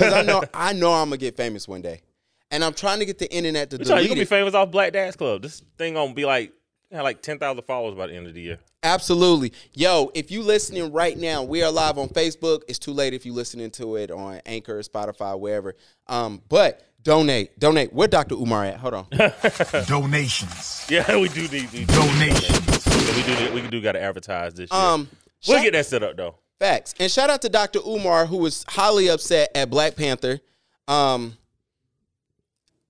because I know I know I'm gonna get famous one day, and I'm trying to get the internet to You gonna be it. famous off Black Dads Club. This thing gonna be like have like ten thousand followers by the end of the year. Absolutely. Yo, if you listening right now, we are live on Facebook. It's too late if you listening to it on Anchor, Spotify, wherever. Um, but donate, donate. Where Dr. Umar at? Hold on. Donations. Yeah, we do need these. Donations. We do. We do got to advertise this. Year. Um, we'll get that set up though. Facts. And shout out to Dr. Umar, who was highly upset at Black Panther. Um,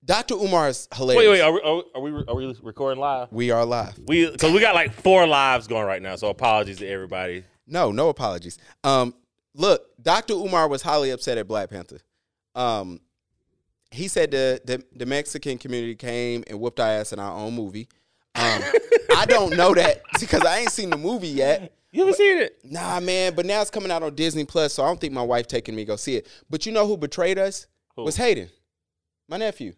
Dr. Umar is hilarious. Wait, wait. Are we, are we- are we recording live? We are live. We because we got like four lives going right now. So apologies to everybody. No, no apologies. Um, look, Dr. Umar was highly upset at Black Panther. Um, he said the, the the Mexican community came and whooped our ass in our own movie. Um, I don't know that because I ain't seen the movie yet. You haven't seen it? Nah, man, but now it's coming out on Disney Plus, so I don't think my wife taking me to go see it. But you know who betrayed us? Who? Was Hayden, my nephew.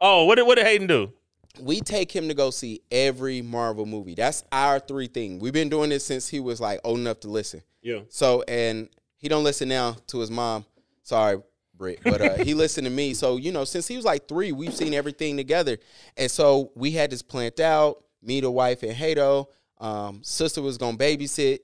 Oh, what did what did Hayden do? We take him to go see every Marvel movie. That's our three thing. We've been doing this since he was like old enough to listen. Yeah. So and he don't listen now to his mom. Sorry, Britt, but uh, he listened to me. So you know, since he was like three, we've seen everything together, and so we had this planned out. Me, the wife, and Hato. Um, sister was gonna babysit,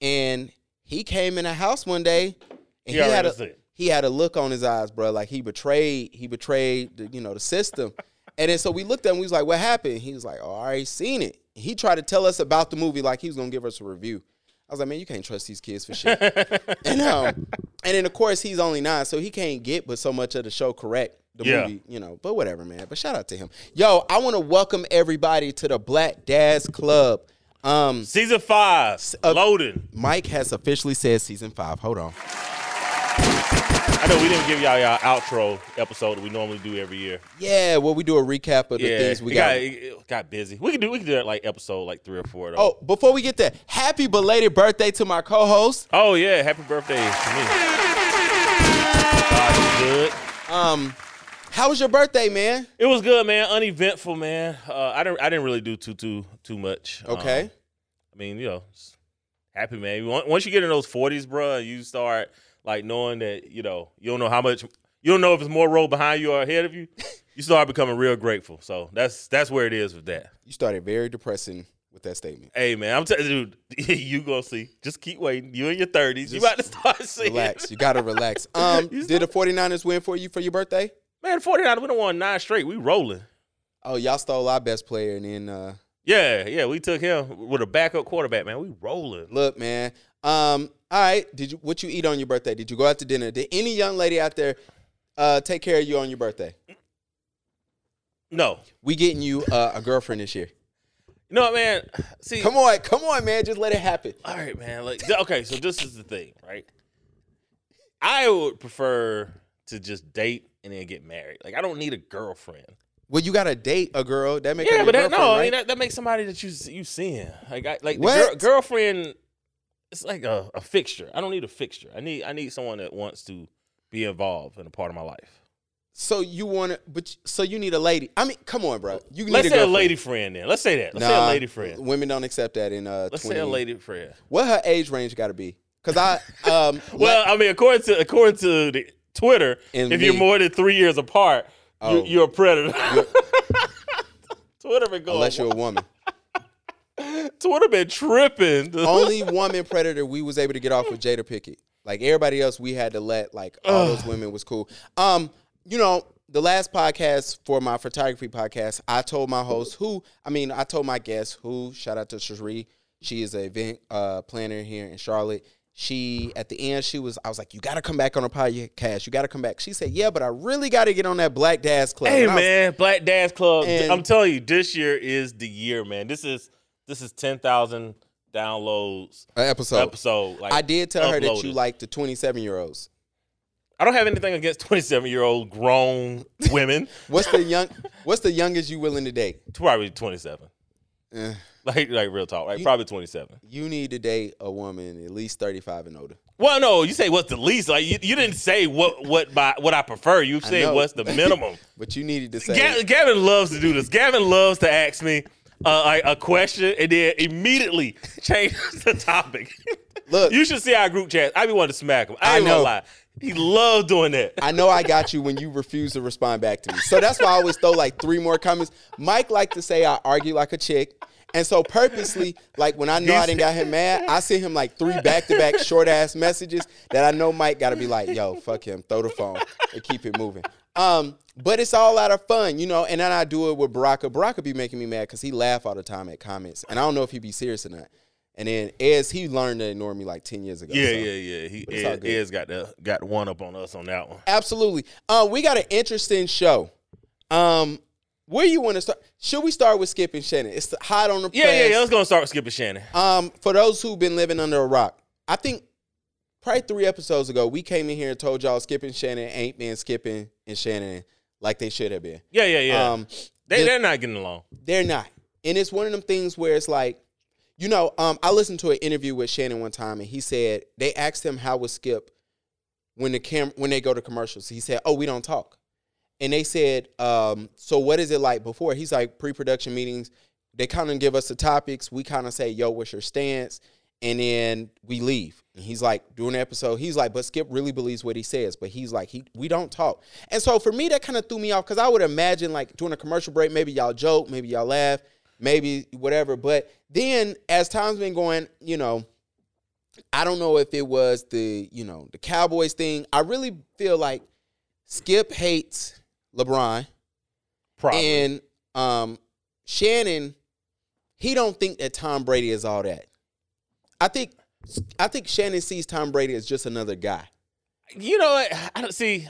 and he came in the house one day, and He he, had a he had a look on his eyes, bro, like he betrayed he betrayed the, you know the system. And then so we looked at him. We was like, "What happened?" He was like, "Oh, I already seen it." He tried to tell us about the movie like he was gonna give us a review. I was like, "Man, you can't trust these kids for shit." and um, and then of course he's only nine, so he can't get but so much of the show correct. The Yeah. movie, you know, but whatever, man. But shout out to him. Yo, I want to welcome everybody to the Black Dads Club. Um, Season five, uh, loading. Mike has officially said season five. Hold on. I know we didn't give y'all y'all outro episode that we normally do every year. Yeah, well, we do a recap of the yeah, things we got. got, got busy. We can do we can do that like episode like three or four though. Oh, before we get there, happy belated birthday to my co-host. Oh yeah, happy birthday to me. God, good. Um, how was your birthday, man? It was good, man. Uneventful, man. Uh, I didn't I didn't really do too too too much. Okay. Um, I mean, you know, happy man. Once you get in those forties, bro, you start like knowing that you know you don't know how much you don't know if it's more road behind you or ahead of you. You start becoming real grateful. So that's that's where it is with that. You started very depressing with that statement. Hey man, I'm telling you, dude, you gonna see. Just keep waiting. You in your thirties. You about to start seeing. Relax. You gotta relax. Um, did the 49ers win for you for your birthday? Man, 49, we don't want nine straight. We rolling. Oh, y'all stole our best player, and then uh, Yeah, yeah. We took him with a backup quarterback, man. We rolling. look, man. Um, all right. Did you what you eat on your birthday? Did you go out to dinner? Did any young lady out there uh take care of you on your birthday? No. We getting you uh, a girlfriend this year. You know what, man? See, Come on, come on, man. Just let it happen. All right, man. Like, okay, so this is the thing, right? I would prefer to just date and then get married. Like, I don't need a girlfriend. Well, you gotta date a girl. That make her Yeah, but that, girlfriend, no, I mean that, that makes somebody that you you seeing. Like, I, like the What? girl, girlfriend. It's like a, a fixture. I don't need a fixture. I need I need someone that wants to be involved in a part of my life. So you want to, but so you need a lady. I mean, come on, bro. You need Let's a say a lady friend. Then let's say that. Let's say a lady friend. Women don't accept that in uh. Let's 20, say a lady friend. What her age range got to be? Cause I um. Well, I mean, according to according to the Twitter, And if you're more than three years apart, Oh. you, you're a predator. Twitter been going. unless you're a woman, Twitter been tripping. only woman predator we was able to get off with Jada Pinkett. Like everybody else, we had to let like all those women was cool. Um, you know, the last podcast for my photography podcast, I told my host who, I mean, I told my guest who. Shout out to Cherie. She is an event uh, planner here in Charlotte. She at the end, she was. I was like, "You got to come back on a podcast. You got to come back." She said, "Yeah, but I really got to get on that Black Dads Club." hey was- man, Black Dads Club. And- I'm telling you, this year is the year, man. This is this is ten thousand downloads An episode. episode. Like I did tell her that you like the 27 year olds. I don't have anything against 27 year old grown women. What's the young? What's the youngest you willing to date? Probably 27. Eh. Like like real talk. Like You- probably 27. You need to date a woman at least 35 and older. Well, no, you say what's the least. Like you, you didn't say what what by what I prefer. You said what's the minimum. But you needed to say Gavin, Gavin loves to do this. Gavin loves to ask me uh, like a question and then immediately change the topic. Look. you should see our group chat. I be wanting to smack him. I I ain't gonna know. lie. He loved doing that. I know I got you when you refuse to respond back to me. So that's why I always throw like three more comments. Mike liked to say I argue like a chick. And so purposely, like when I know I didn't got him mad, I send him like three back to back short ass messages that I know Mike gotta be like, yo, fuck him, throw the phone and keep it moving. Um, but it's all out of fun, you know, and then I do it with Baraka. Baraka be making me mad because he laugh all the time at comments. And I don't know if he be serious or not. And then Ez, he learned to ignore me like 10 years ago. Yeah, so. yeah, yeah. He But it's all Ed, good. Ed's got the got one up on us on that one. Absolutely. Uh, we got an interesting show. Um, where you want to start? Should we start with Skip and Shannon? It's hot on the Yeah, press. yeah, yeah. Let's go and start with Skip and Shannon. Um, for those who've been living under a rock, I think probably three episodes ago we came in here and told y'all Skip and Shannon ain't been skipping and Shannon like they should have been. Yeah, yeah, yeah. Um, they the- they're not getting along. they're not. And it's one of them things where it's like, you know, um, I listened to an interview with Shannon one time, and he said they asked him how was Skip when the cam when they go to commercials. He said, "Oh, we don't talk." And they said, um, "So what is it like before?" He's like, "Pre-production meetings. They kind of give us the topics. We kind of say, "Yo, what's your stance?" And then we leave. And he's like, during the episode, he's like, but Skip really believes what he says. But he's like, he we don't talk. And so for me, that kind of threw me off because I would imagine like during a commercial break, maybe y'all joke, maybe y'all laugh, maybe whatever. But then as time's been going, you know, I don't know if it was the, you know, the Cowboys thing. I really feel like Skip hates LeBron Probably. and um Shannon, he don't think that Tom Brady is all that. I think I think Shannon sees Tom Brady as just another guy. you know what? I don't see.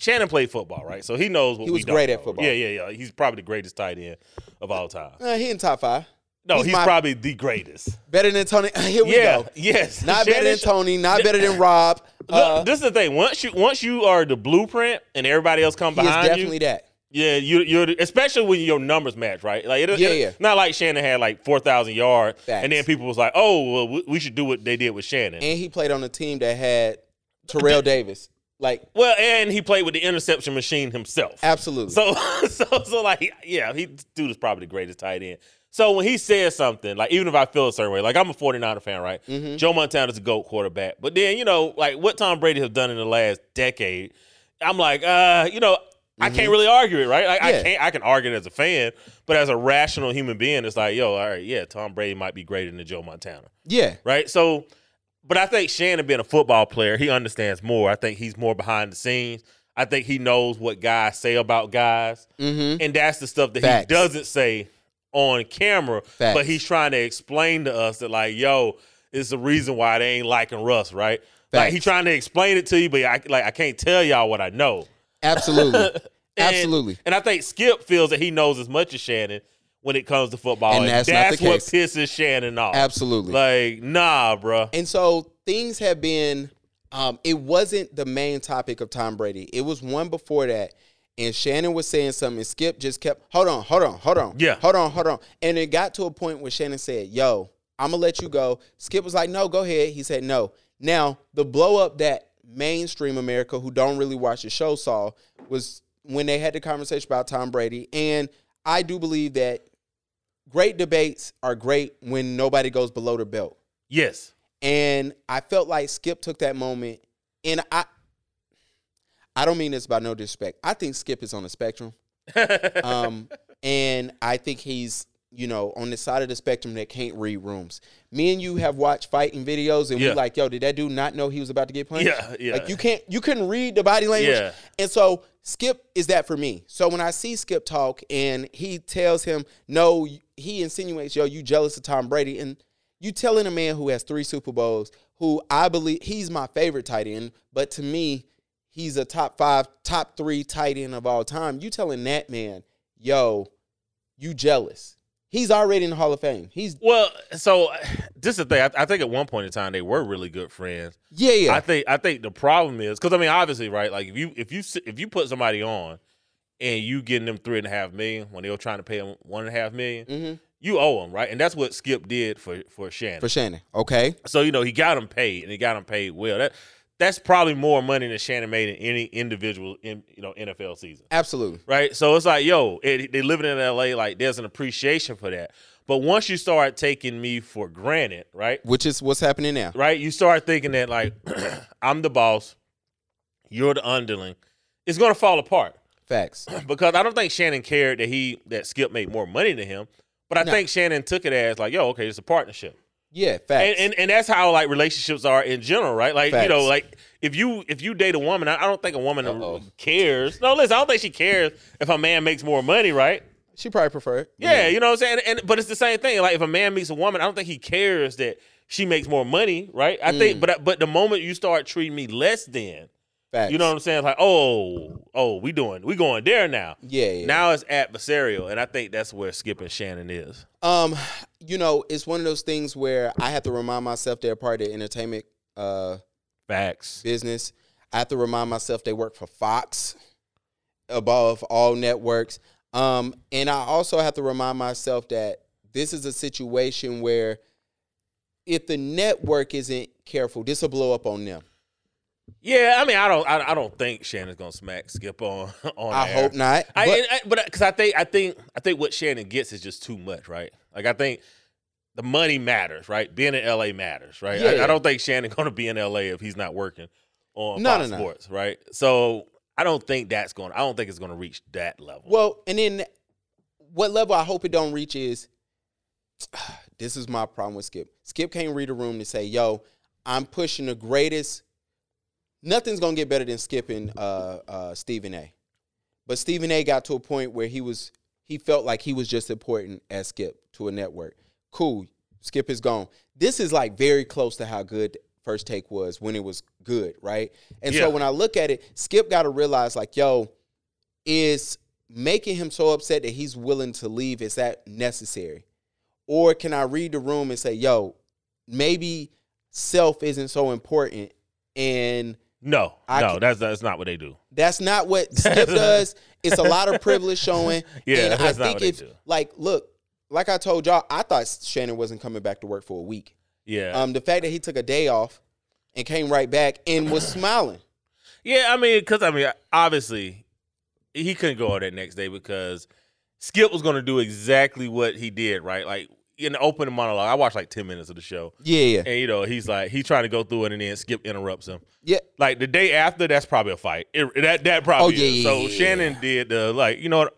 Shannon played football, right? So he knows what He we was don't great at know. football. Yeah, yeah, yeah. He's probably the greatest tight end of all time. Uh, he in top five. No, He's he's, my- probably the greatest. Better than Tony. Here we yeah, go. yes. Not better than Tony. Not better than Rob. Look, Uh, this is the thing. Once you once you are the blueprint and everybody else come he is behind you, definitely that. Yeah, you you're especially when your numbers match, right? Like, it, Yeah, it- yeah. Not like Shannon had like four thousand yards, Facts. and then people was like, "Oh, well, we- we should do what they did with Shannon." And he played on a team that had Terrell Davis. Like well, and he played with the interception machine himself. absolutely. So, so, so, like, yeah, he dude is probably the greatest tight end. So when he says something, like, even if I feel a certain way, like I'm a 49er fan, right? Mm-hmm. Joe Montana's a GOAT quarterback. But then, you know, like what Tom Brady has done in the last decade, I'm like, uh, you know, I can't really argue it, right? Like, Mm-hmm. Yeah. I can't, I can argue it as a fan, but as a rational human being, it's like, yo, all right, yeah, Tom Brady might be greater than Joe Montana, yeah. right? So, but I think Shannon being a football player, he understands more. I think he's more behind the scenes. I think he knows what guys say about guys Mm-hmm. and that's the stuff that Facts. he doesn't say on camera, Facts. but he's trying to explain to us that like, yo, it's the reason why they ain't liking Russ, right? Like Facts. he trying to explain it to you, but I like I can't tell y'all what I know. Absolutely. And- Absolutely. And I think Skip feels that he knows as much as Shannon when it comes to football, And that's not the what case. pisses Shannon off. Absolutely. Like, nah, bro. And so things have been um, it wasn't the main topic of Tom Brady. It was one before that. And Shannon was saying something, and Skip just kept, hold on, hold on, hold on. Yeah. Hold on, hold on. And it got to a point where Shannon said, Yo, I'm gonna let you go. Skip was like, No, go ahead. He said no. Now, the blow up that mainstream America who don't really watch the show saw was when they had the conversation about Tom Brady. And I do believe that great debates are great when nobody goes below the belt. Yes. And I felt like Skip took that moment, and I, I don't mean this by no disrespect. I think Skip is on the spectrum, um, and I think he's you know on the side of the spectrum that can't read rooms. Me and you have watched fighting videos, and Yeah. we like, yo, did that dude not know he was about to get punched? Yeah, yeah. Like you can't, you couldn't read the body language, Yeah. and so Skip is that for me. So when I see Skip talk, and he tells him, no, he insinuates, yo, you jealous of Tom Brady, and you telling a man who has three Super Bowls, who I believe he's my favorite tight end, but to me, he's a top five, top three tight end of all time. You telling that man, yo, you jealous. He's already in the Hall of Fame. He's Well, so this is the thing. I, I think at one point in time they were really good friends. yeah, yeah. I think I think the problem is because I mean obviously right like if you if you if you put somebody on and you getting them three and a half million when they were trying to pay them one and a half million, Mhm. you owe them right, and that's what Skip did for for Shannon. for Shannon. Okay. so you know he got him paid and he got him paid well. That that's probably more money than Shannon made in any individual in you know NFL season. Absolutely. Right, so it's like, yo, it, they living in LA, like there's an appreciation for that. But once you start taking me for granted, right, Which is what's happening now. right? You start thinking that like I'm the boss. you're the underling, it's gonna fall apart. Facts. because I don't think Shannon cared that he that Skip made more money than him. But I No. think Shannon took it as like, yo, okay, it's a partnership. Yeah, And, facts. and and that's how like relationships are in general, right? Like you know, like if you if you date a woman, I, I don't think a woman Uh-oh. cares. No, listen, I don't think she cares if a man makes more money, right? she probably prefer it. Yeah, you know what I'm saying? And but it's the same thing. Like if a man meets a woman, I don't think he cares that she makes more money, right? I Mm. think but but the moment you start treating me less than, Facts. you know what I'm saying? It's like, oh, oh, we doing we going there now. Yeah, yeah. Now it's adversarial, and I think that's where Skip and Shannon is. Um, you know, it's one of those things where I have to remind myself they're part of the entertainment uh Facts. business. I have to remind myself they work for Fox above all networks. Um, and I also have to remind myself that this is a situation where if the network isn't careful, this will blow up on them. Yeah, I mean, I don't, I, I don't think Shannon's gonna smack Skip on on. I air. hope not. I, but- I- but because I think I think I think what Shannon gets is just too much, right? Like I think the money matters, right? Being in LA matters, right? I, Yeah. I don't think Shannon's gonna be in LA if he's not working on No, Fox no, no. Sports, right? So I don't think that's going. I don't think it's going to reach that level. Well, and then what level I hope it don't reach is this is my problem with Skip. Skip can't read a room to say, yo, I'm pushing the greatest. Nothing's gonna get better than skipping uh, uh, Stephen A. But Stephen A. got to a point where he was he felt like he was just important as Skip to a network. Cool, Skip is gone. This is like very close to how good First Take was when it was good, right? And Yeah. so when I look at it, Skip got to realize like, yo, is making him so upset that he's willing to leave is that necessary or can i read the room and say yo maybe self isn't so important and no, I no, can- that's that's not what they do. that's not what skip does it's a lot of privilege showing Yeah, and i think if like look like i told y'all i thought shannon wasn't coming back to work for a week Yeah, um the fact that he took a day off and came right back and was smiling yeah. I mean, because I mean, obviously, he couldn't go on that next day because Skip was going to do exactly what he did, right? Like in the opening monologue, I watched like ten minutes of the show, yeah yeah and you know, he's like he's trying to go through it, and then Skip interrupts him. yeah Like the day after, that's probably a fight. It- that that probably Oh, yeah, is. yeah, So yeah, yeah. Shannon did the like, you know what?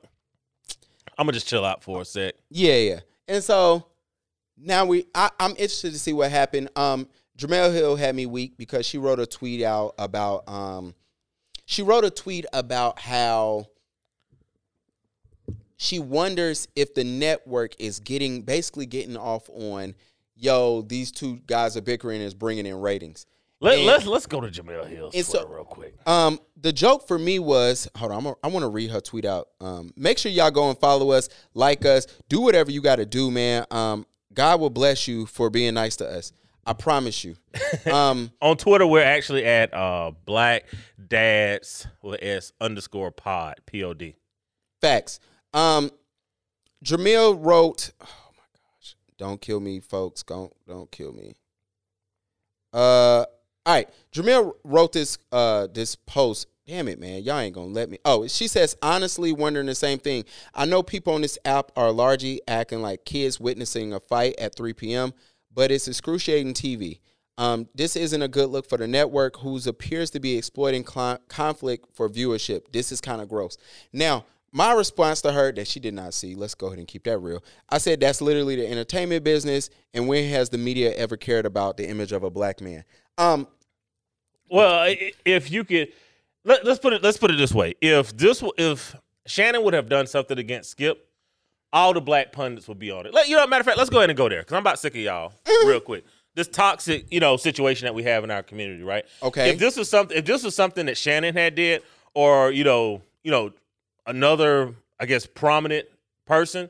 I'm gonna just chill out for a sec. Yeah, yeah. And so now we I, I'm interested to see what happened. Um Jemele Hill had me weak because she wrote a tweet out about um she wrote a tweet about how she wonders if the network is getting basically getting off on yo these two guys are bickering is bringing in ratings. Let, And- let's let's go to Jemele Twitter so- real quick. Um, the joke for me was, hold on, I'm a, I want to read her tweet out. Um, make sure y'all go and follow us, like us, do whatever you got to do, man. Um, God will bless you for being nice to us. I promise you. Um, On Twitter, we're actually at uh Black Dads with S underscore Pod P O D. facts. Um, Jemele wrote, oh my gosh, don't kill me, folks. Don't don't kill me. Uh, all right. Jemele wrote this uh this post. Damn it, man. Y'all ain't gonna let me. Oh, she says, honestly, wondering the same thing. I know people on this app are largely acting like kids witnessing a fight at 3 p.m., but it's excruciating TV. Um, this isn't a good look for the network, whose appears to be exploiting cli- conflict for viewership. This is kind of gross. Now, my response to her that she did not see, let's go ahead and keep that real. I said that's literally the entertainment business, and when has the media ever cared about the image of a black man? Um, Well, if you could, let, let's put it let's put it this way: if this if Shannon would have done something against Skip, all the black pundits would be on it. Let, you know, matter of fact, let's go ahead and go there because I'm about sick of y'all real quick. This toxic, you know, situation that we have in our community, right? Okay. If this was something, if this was something that Shannon had did, or you know, you know, another, I guess, prominent person,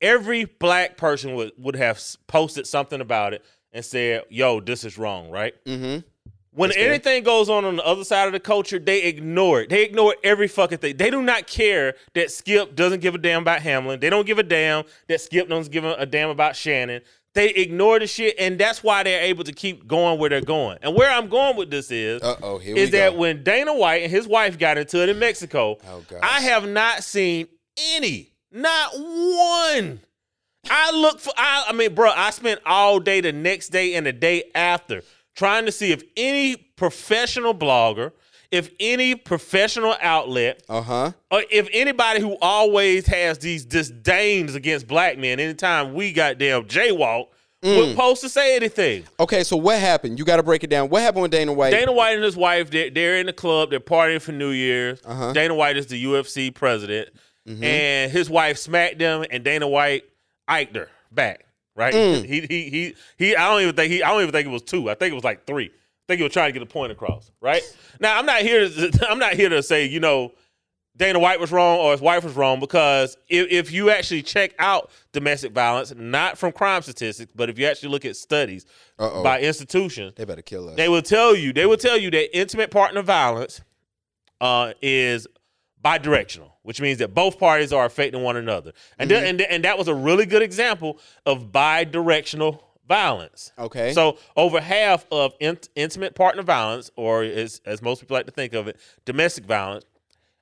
every black person would would have posted something about it and said, "Yo, this is wrong," right? mhm. When That's anything goes on on the other side of the culture, they ignore it. They ignore every fucking thing. They do not care that Skip doesn't give a damn about Hamlin. They don't give a damn that Skip doesn't give a damn about Shannon. They ignore the shit, and that's why they're able to keep going where they're going. And where I'm going with this is, Uh-oh, here is we that go. when Dana White and his wife got into it in Mexico, Oh, gosh. I have not seen any, not one. I look for. I, I mean, bro, I spent all day the next day and the day after trying to see if any professional blogger, if any professional outlet Uh huh. or if anybody who always has these disdains against black men, anytime we goddamn jaywalk, Mm. would post to say anything. Okay, so what happened? You got to break it down. What happened with Dana White? Dana White and his wife, they're, they're in the club, they're partying for New Year's. Uh-huh. Dana White is the UFC president, Mm-hmm. and his wife smacked him, and Dana White iked her back. Right? Mm. He, he he he. I don't even think he. I don't even think it was two. I think it was like three. Think he was trying to get a point across. Right? now, I'm not here. To, I'm not here to say you know Dana White was wrong or his wife was wrong because if, if you actually check out domestic violence, not from crime statistics, but if you actually look at studies Uh-oh. by institutions, They better kill us. they will tell you they will tell you that intimate partner violence uh, is bidirectional, which means that both parties are affecting one another, and then, and th- and that was a really good example of bidirectional violence. okay. So over half of in- intimate partner violence, or as, as most people like to think of it, domestic violence,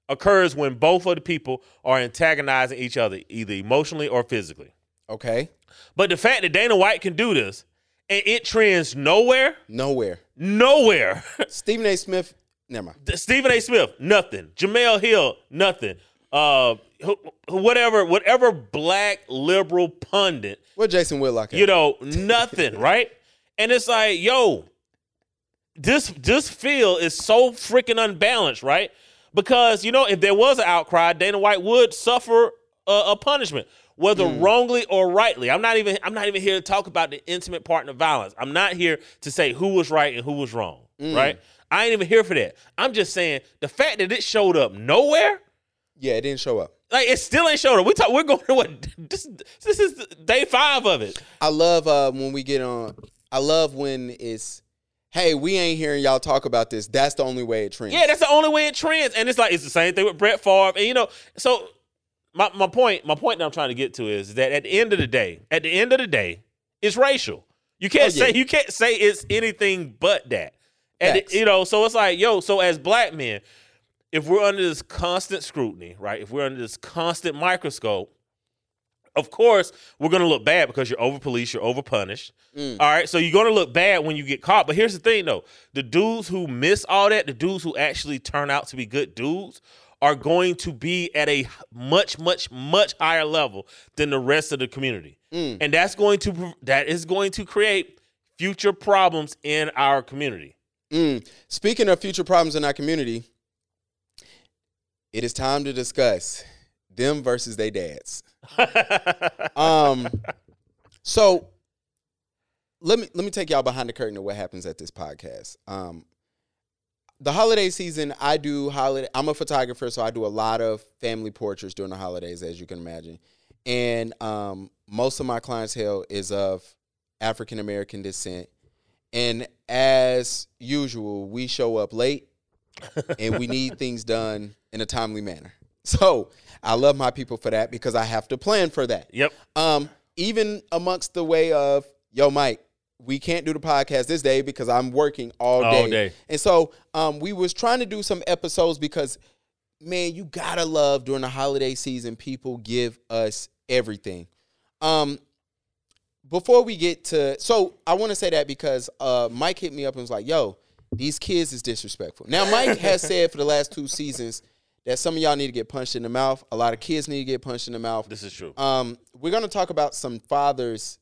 occurs when both of the people are antagonizing each other, either emotionally or physically. okay. But the fact that Dana White can do this and it trends nowhere, Nowhere. nowhere. Stephen A. Smith. Never mind. Stephen A. Smith, nothing. Jemele Hill, nothing. Uh, whatever, whatever black liberal pundit What Jason Whitlock? at? you know, nothing, right? And it's like, yo, this this field is so freaking unbalanced, right? Because you know, if there was an outcry, Dana White would suffer a, a punishment, whether wrongly or rightly. I'm not even I'm not even here to talk about the intimate partner violence. I'm not here to say who was right and who was wrong, right? I ain't even here for that. I'm just saying the fact that it showed up nowhere. Yeah, it didn't show up. Like it still ain't showed up. We talk. We're going to what? This this is day five of it. I love uh, when we get on. I love when it's, hey, we ain't hearing y'all talk about this. That's the only way it trends. Yeah, that's the only way it trends. And it's like it's the same thing with Brett Favre. And you know, so my, my point, my point that I'm trying to get to is that at the end of the day, at the end of the day, it's racial. You can't Oh, yeah. say you can't say it's anything but that. And Facts. you know, so it's like, yo, so as black men, if we're under this constant scrutiny, right? If we're under this constant microscope, of course, we're gonna look bad because you're over policed, you're over punished. Mm. All right, so you're gonna look bad when you get caught. But here's the thing, though: the dudes who miss all that, the dudes who actually turn out to be good dudes, are going to be at a much, much, much higher level than the rest of the community, Mm. and that's going to that is going to create future problems in our community. Mm. Speaking of future problems in our community, it is time to discuss them versus their dads. Um, so let me let me take y'all behind the curtain of what happens at this podcast. Um, the holiday season, I do holiday. I'm a photographer, so I do a lot of family portraits during the holidays, as you can imagine. And um, most of my clientele is of African American descent. And as usual, we show up late and we need things done in a timely manner. So I love my people for that because I have to plan for that. Yep. Um, even amongst the way of, yo, Mike, we can't do the podcast this day because I'm working all day. All day. And so um, we was trying to do some episodes because, man, you gotta love during the holiday season, people give us everything. Um, before we get to, so I want to say that because uh, Mike hit me up and was like, yo, these kids is disrespectful. Now, Mike has said for the last two seasons that some of y'all need to get punched in the mouth. A lot of kids need to get punched in the mouth. This is true. Um, we're gonna talk about some fathers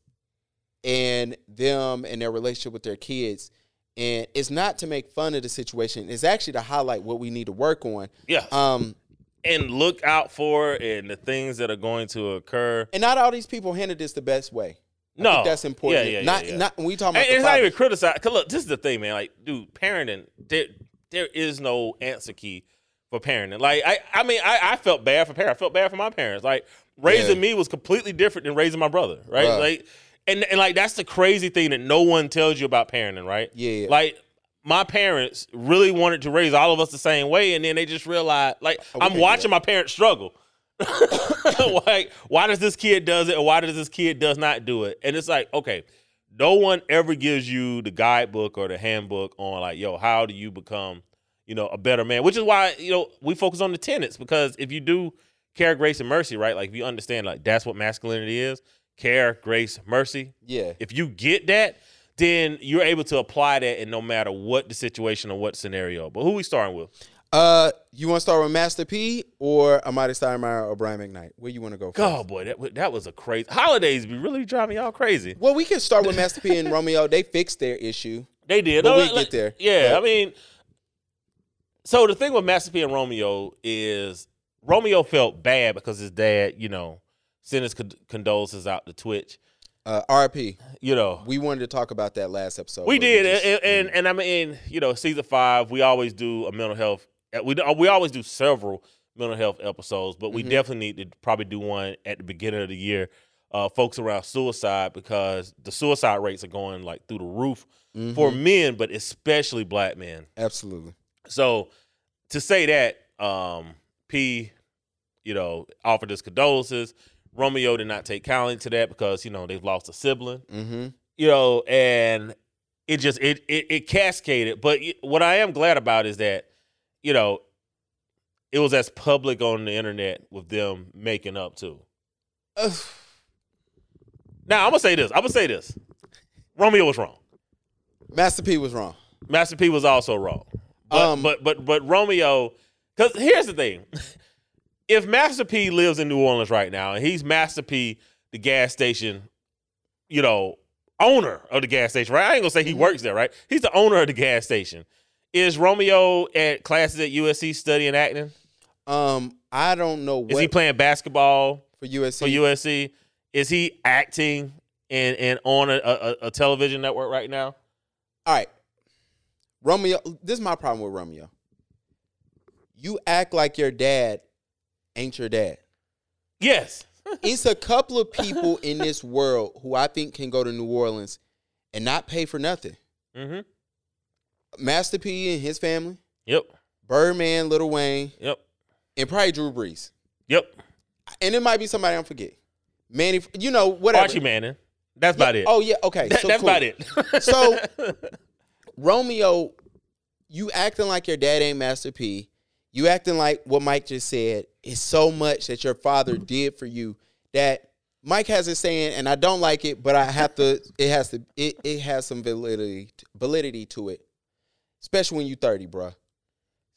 and them and their relationship with their kids. And it's not to make fun of the situation. It's actually to highlight what we need to work on. Yeah. Um, and look out for and the things that are going to occur. and not all these people handled this the best way. I No, think that's important. Yeah, yeah, yeah, not yeah. not when we talk about it's not even criticized. Cause look, this is the thing, man. Like, dude, parenting, there, there is no answer key for parenting. Like, I, I mean, I, I felt bad for parents. I felt bad for my parents. Like, raising Yeah. me was completely different than raising my brother, right? Like, and and like that's the crazy thing that no one tells you about parenting, right? Yeah. Like. My parents really wanted to raise all of us the same way, and then they just realized, like, Oh, I'm watching my parents struggle. like, why does this kid does it, or why does this kid does not do it? And it's like, okay, no one ever gives you the guidebook or the handbook on like, yo, how do you become, you know, a better man? Which is why you know we focus on the tenets because if you do care, grace, and mercy, right? Like, if you understand, like, that's what masculinity is: care, grace, mercy. Yeah. If you get that, then you're able to apply that in no matter what the situation or what scenario. But who we starting with? Uh, you want to start with Master P or Amar'e Stoudemire or Brian McKnight? Where you want to go? First? Oh boy, that that was a crazy holidays. Be really driving y'all crazy. Well, we can start with Master P and Romeo. They fixed their issue. They did. But No, we like- get there. Yeah, But- I mean, so the thing with Master P and Romeo is Romeo felt bad because his dad, you know, sent his condolences out to Twitch. Uh, RP. You know, We wanted to talk about that last episode. we did, just- and, and and I mean, you know, season five, we always do a mental health. Uh, We we always do several mental health episodes, but we Mhm. definitely need to probably do one at the beginning of the year. Uh, folks around suicide because the suicide rates are going like through the roof Mhm. for men, but especially black men. absolutely. So to say that, um, P, you know, offered his condolences. Romeo did not take kindly to that because you know they've lost a sibling Mm-hmm. you know, and it just it it, it cascaded. But what I am glad about is that, you know, it was as public on the internet with them making up too. Now I'm gonna say this. I'm gonna say this. Romeo was wrong. Master P was wrong. Master P was also wrong. But Um, but but but Romeo, because here's the thing: if Master P lives in New Orleans right now and he's Master P, the gas station, you know, owner of the gas station, right? I ain't gonna say he works there, right? He's the owner of the gas station. Is Romeo at classes at USC studying acting? Um, I don't know Is he playing basketball for USC. for USC? Is he acting and and on a, a, a television network right now? All right, Romeo. This is my problem with Romeo. You act like your dad ain't your dad. Yes. it's a couple of people in this world who I think can go to New Orleans and not pay for nothing. Mm-hmm. Master P and his family, Yep. Birdman, Little Wayne, Yep. and probably Drew Brees. Yep. And it might be somebody I'm forget. Manny, you know, whatever. Archie Manning. That's about it. Oh yeah, okay. That- so that's cool. about it. So- Romeo, you acting like your dad ain't Master P. You acting like what Mike just said is so much that your father did for you that Mike has it saying, and I don't like it, but I have to. It has to. It, it has some validity validity to it, especially when you're thirty, bro.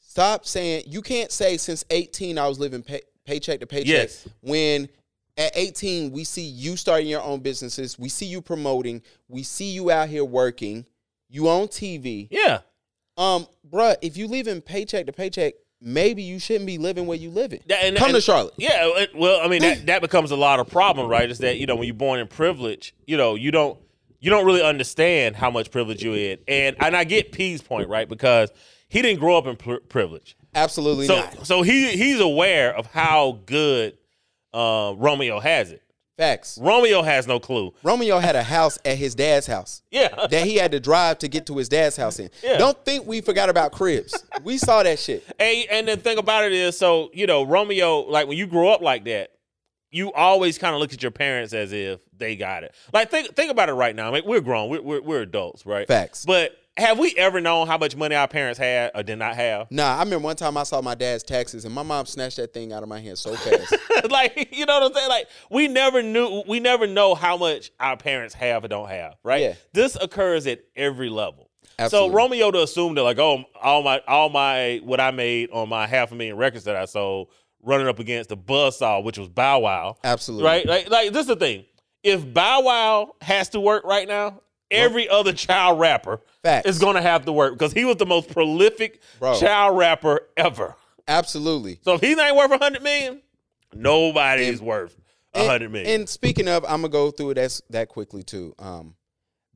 Stop saying you can't say since eighteen I was living pay, paycheck to paycheck. Yes. When at 18 we see you starting your own businesses, we see you promoting, we see you out here working, you on TV. yeah. Um, bruh, if you living paycheck to paycheck, maybe you shouldn't be living where you living. That- and- Come and- to Charlotte. Yeah. Well, I mean, that, that becomes a lot of problem, right? Is that, you know, when you're born in privilege, you know, you don't you don't really understand how much privilege you in. And and I get P's point, right? Because he didn't grow up in pri- privilege. Absolutely So not. so he he's aware of how good uh, Romeo has it. Facts. Romeo has no clue. Romeo had a house at his dad's house Yeah. that he had to drive to get to his dad's house in. Yeah. Don't think we forgot about cribs. we saw that shit. And, and the thing about it is, so you know, Romeo, like when you grow up like that, you always kind of look at your parents as if they got it. Like think think about it right now. I mean, we're grown, we're we're, we're adults, right? Facts. But have we ever known how much money our parents had or did not have? Nah, I remember one time I saw my dad's taxes and my mom snatched that thing out of my hand so fast. like you know what I'm saying? Like we never knew, we never know how much our parents have or don't have, right? Yeah. This occurs at every level. Absolutely. So Romeo to assume that like, oh, all my all my what I made on my half a million records that I sold, running up against the buzzsaw, which was Bow Wow, Absolutely. right? Like, like this is the thing. If Bow Wow has to work right now, every other child rapper Facts. is going to have to work because he was the most prolific Bro. child rapper ever. Absolutely. So if he's not worth a hundred million, nobody's And- worth a And- hundred million. And speaking of, I'm gonna go through it that that quickly too. Um,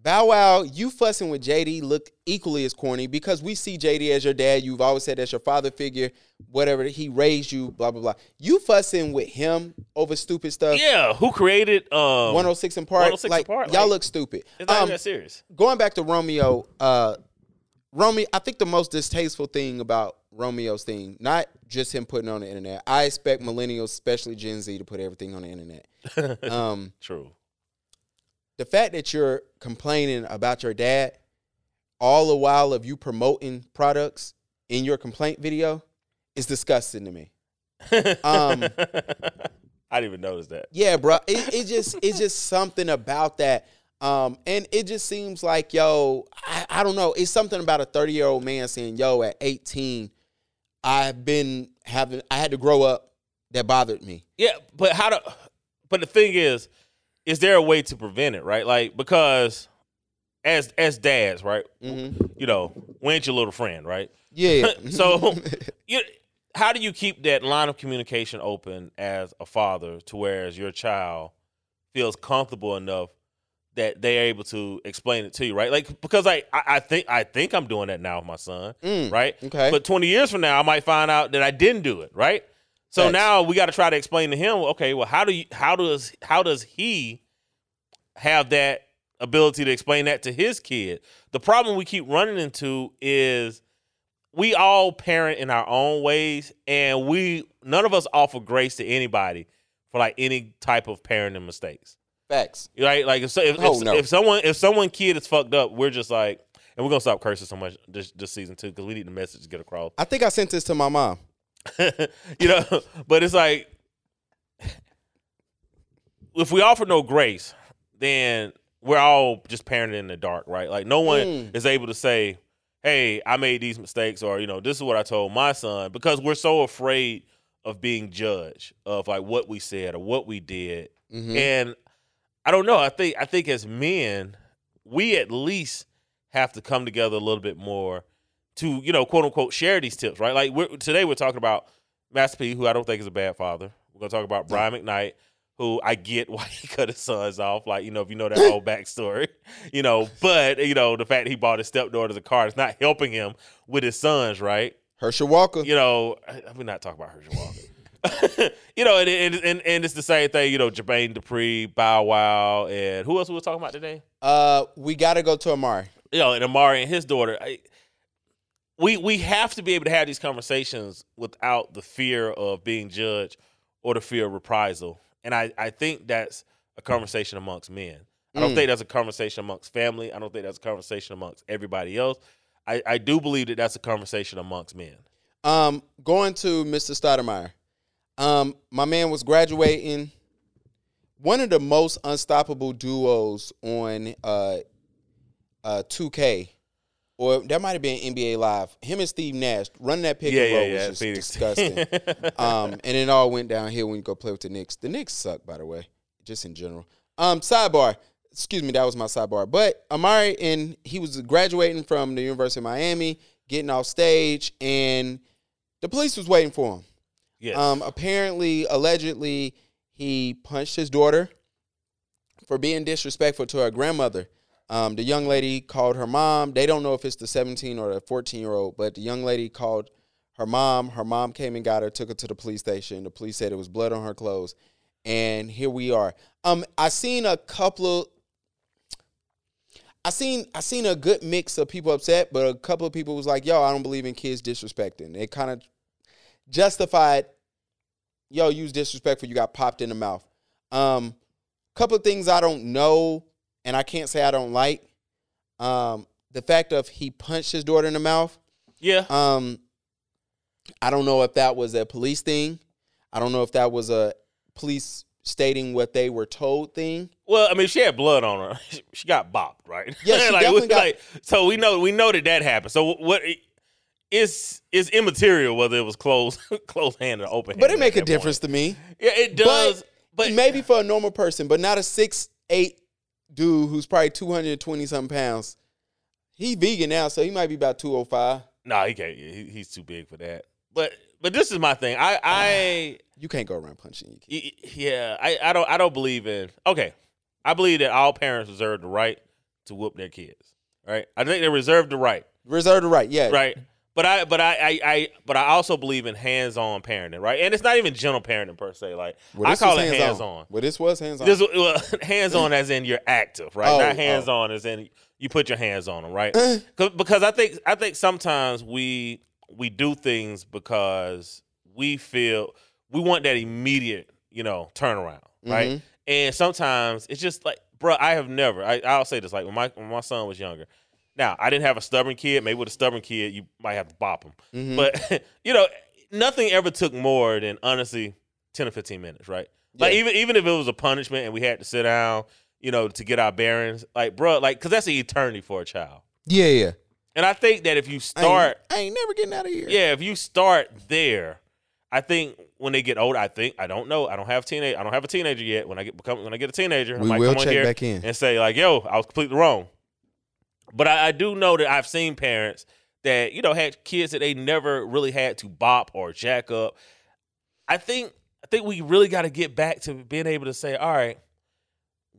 Bow Wow, you fussing with JD look equally as corny because we see JD as your dad. You've always said that's your father figure, whatever he raised you, blah blah blah. You fussing with him over stupid stuff. yeah, who created um 106 & Park, 106 in like Park, y'all like, look stupid. It's not Um, even that serious. going back to Romeo, uh, Romeo, I think the most distasteful thing about Romeo's thing, not just him putting on the internet. I expect millennials, especially Gen Z, to put everything on the internet. Um, True. The fact that you're complaining about your dad all the while of you promoting products in your complaint video is disgusting to me. Um, I didn't even notice that. Yeah, bro. It, it just it's just something about that. Um, and it just seems like, yo, I, I don't know. It's something about a 30 year old man saying, yo, at 18, I've been having, I had to grow up that bothered me. Yeah, but how to? But the thing is, is there a way to prevent it? Right, like because as as dads, right? Mm-hmm. You know, we ain't your little friend, right? Yeah. so, you, how do you keep that line of communication open as a father to where as your child feels comfortable enough that they're able to explain it to you, right? Like because I I, I think I think I'm doing that now with my son, Mm, right? okay. But 20 years from now, I might find out that I didn't do it, right? So Facts. now we got to try to explain to him, okay, well, how do you how does how does he have that ability to explain that to his kid? The problem we keep running into is we all parent in our own ways, and we none of us offer grace to anybody for like any type of parenting mistakes. Facts. Right? Like if so- if, Oh, if, no. if someone if someone kid is fucked up, we're just like, and we're gonna stop cursing so much this this season too because we need the message to get across. I think I sent this to my mom. you know, but it's like if we offer no grace, then we're all just parenting in the dark, right? Like no one Mm. is able to say, "Hey, I made these mistakes," or you know, "This is what I told my son," because we're so afraid of being judged of like what we said or what we did, Mhm. and I don't know. I think I think as men, we at least have to come together a little bit more to you know quote unquote share these tips, right? Like we're, today we're talking about Master P, who I don't think is a bad father. We're gonna talk about Brian McKnight, who I get why he cut his sons off. Like you know if you know that whole backstory, you know. But you know the fact that he bought his stepdaughter the car is not helping him with his sons, right? Herschel Walker. you know, we're not talking about Herschel Walker. you know, and, and and and it's the same thing. You know, Jermaine Dupri, Bow Wow, and who else we were talking about today? Uh, we got to go to Amar'e. You know, and Amar'e and his daughter. I, we we have to be able to have these conversations without the fear of being judged or the fear of reprisal. And I I think that's a conversation amongst men. I don't Mm. think that's a conversation amongst family. I don't think that's a conversation amongst everybody else. I, I do believe that that's a conversation amongst men. Um, going to Mr. Stoudemire. Um, my man was graduating. One of the most unstoppable duos on uh, uh, 2K, or that might have been NBA Live. Him and Steve Nash running that pick Yeah, and roll yeah. was just disgusting. um, and it all went downhill when you go play with the Knicks. The Knicks suck, by the way, just in general. Um, sidebar. Excuse me, that was my sidebar. But Amar'e and he was graduating from the University of Miami, getting off stage, and the police was waiting for him. yes. Um, apparently, allegedly, he punched his daughter for being disrespectful to her grandmother. Um, the young lady called her mom. They don't know if it's the 17 or the 14 year old, but the young lady called her mom. Her mom came and got her, took her to the police station. The police said it was blood on her clothes, and here we are. Um, I seen a couple of. I seen I seen a good mix of people upset, but a couple of people was like, "Yo, I don't believe in kids disrespecting." It kind of justified, "Yo, was disrespectful. You got popped in the mouth." Um, couple of things I don't know, and I can't say I don't like. Um, the fact of he punched his daughter in the mouth. yeah. Um, I don't know if that was a police thing. I don't know if that was a police stating what they were told thing. Well, I mean, she had blood on her. She got bopped, right? Yeah, she definitely got- so we know we know that that happened. So what? It's is immaterial whether it was closed closed hand or open. But it make a difference point. to me. Yeah, it does. But, maybe for a normal person, but not a six eight dude who's probably two hundred twenty something pounds. He vegan now, so he might be about two oh five. no, he can't. He, he's too big for that. But but this is my thing. I I You can't go around punching yeah. I I don't I don't believe in. Okay, I believe that all parents reserve the right to whoop their kids. Right. I think they reserve the right. Reserve the right, yeah. right? But I, but I, I, I, but I also believe in hands-on parenting, right? And it's not even gentle parenting per se. Like Well, I call it hands-on. Well, this was hands on. This well, hands-on as in you're active, right? Oh, not oh. hands-on as in you put your hands on them, right? because I think I think sometimes we we do things because we feel we want that immediate, you know, turnaround, right? Mhm. And sometimes it's just like, bro, I have never. I, I'll say this, like when my when my son was younger. Now I didn't have a stubborn kid. Maybe with a stubborn kid, you might have to bop him. Mhm. But you know, nothing ever took more than honestly ten or fifteen minutes, right? Like Yeah. even even if it was a punishment and we had to sit down, you know, to get our bearings. Like, bro, like, cause that's an eternity for a child. Yeah, yeah. And I think that if you I ain't- start, I ain't never getting out of here. yeah, if you start there, I think when they get old, I think I don't know. I don't have teenage. I don't have a teenager yet. When I get become when I get a teenager, We I might will come on check here back in. and say like, "Yo, I was completely wrong." But I, I do know that I've seen parents that you know had kids that they never really had to bop or jack up. I think I think we really got to get back to being able to say, "All right,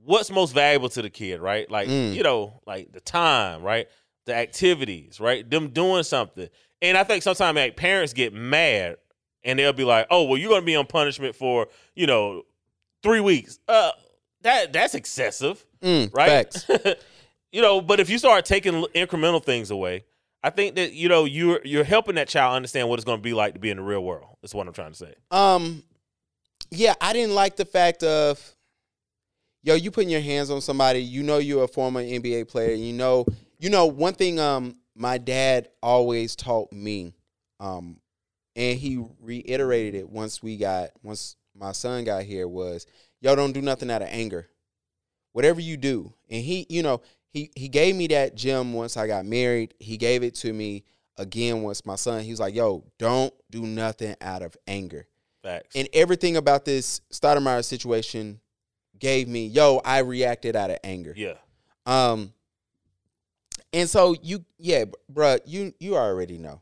what's most valuable to the kid?" Right? Like Mm. you know, like the time, right? The activities, right? Them doing something. And I think sometimes like parents get mad and they'll be like, "Oh, well, you're going to be on punishment for you know three weeks." Uh, that that's excessive, Mm, right? You know, but if you start taking incremental things away, I think that you know you're you're helping that child understand what it's going to be like to be in the real world. That's what I'm trying to say. Um, yeah, I didn't like the fact of, yo, you putting your hands on somebody. You know, you're a former NBA player. You know, you know one thing. Um, my dad always taught me, um, and he reiterated it once we got once my son got here was, yo, don't do nothing out of anger. Whatever you do, and he, you know, he he gave me that gem once I got married. He gave it to me again once my son. He was like, yo, don't do nothing out of anger Facts. and everything about this Stoudemire situation gave me, yo, I reacted out of anger. yeah, Um, and so you, yeah, bruh, you you already know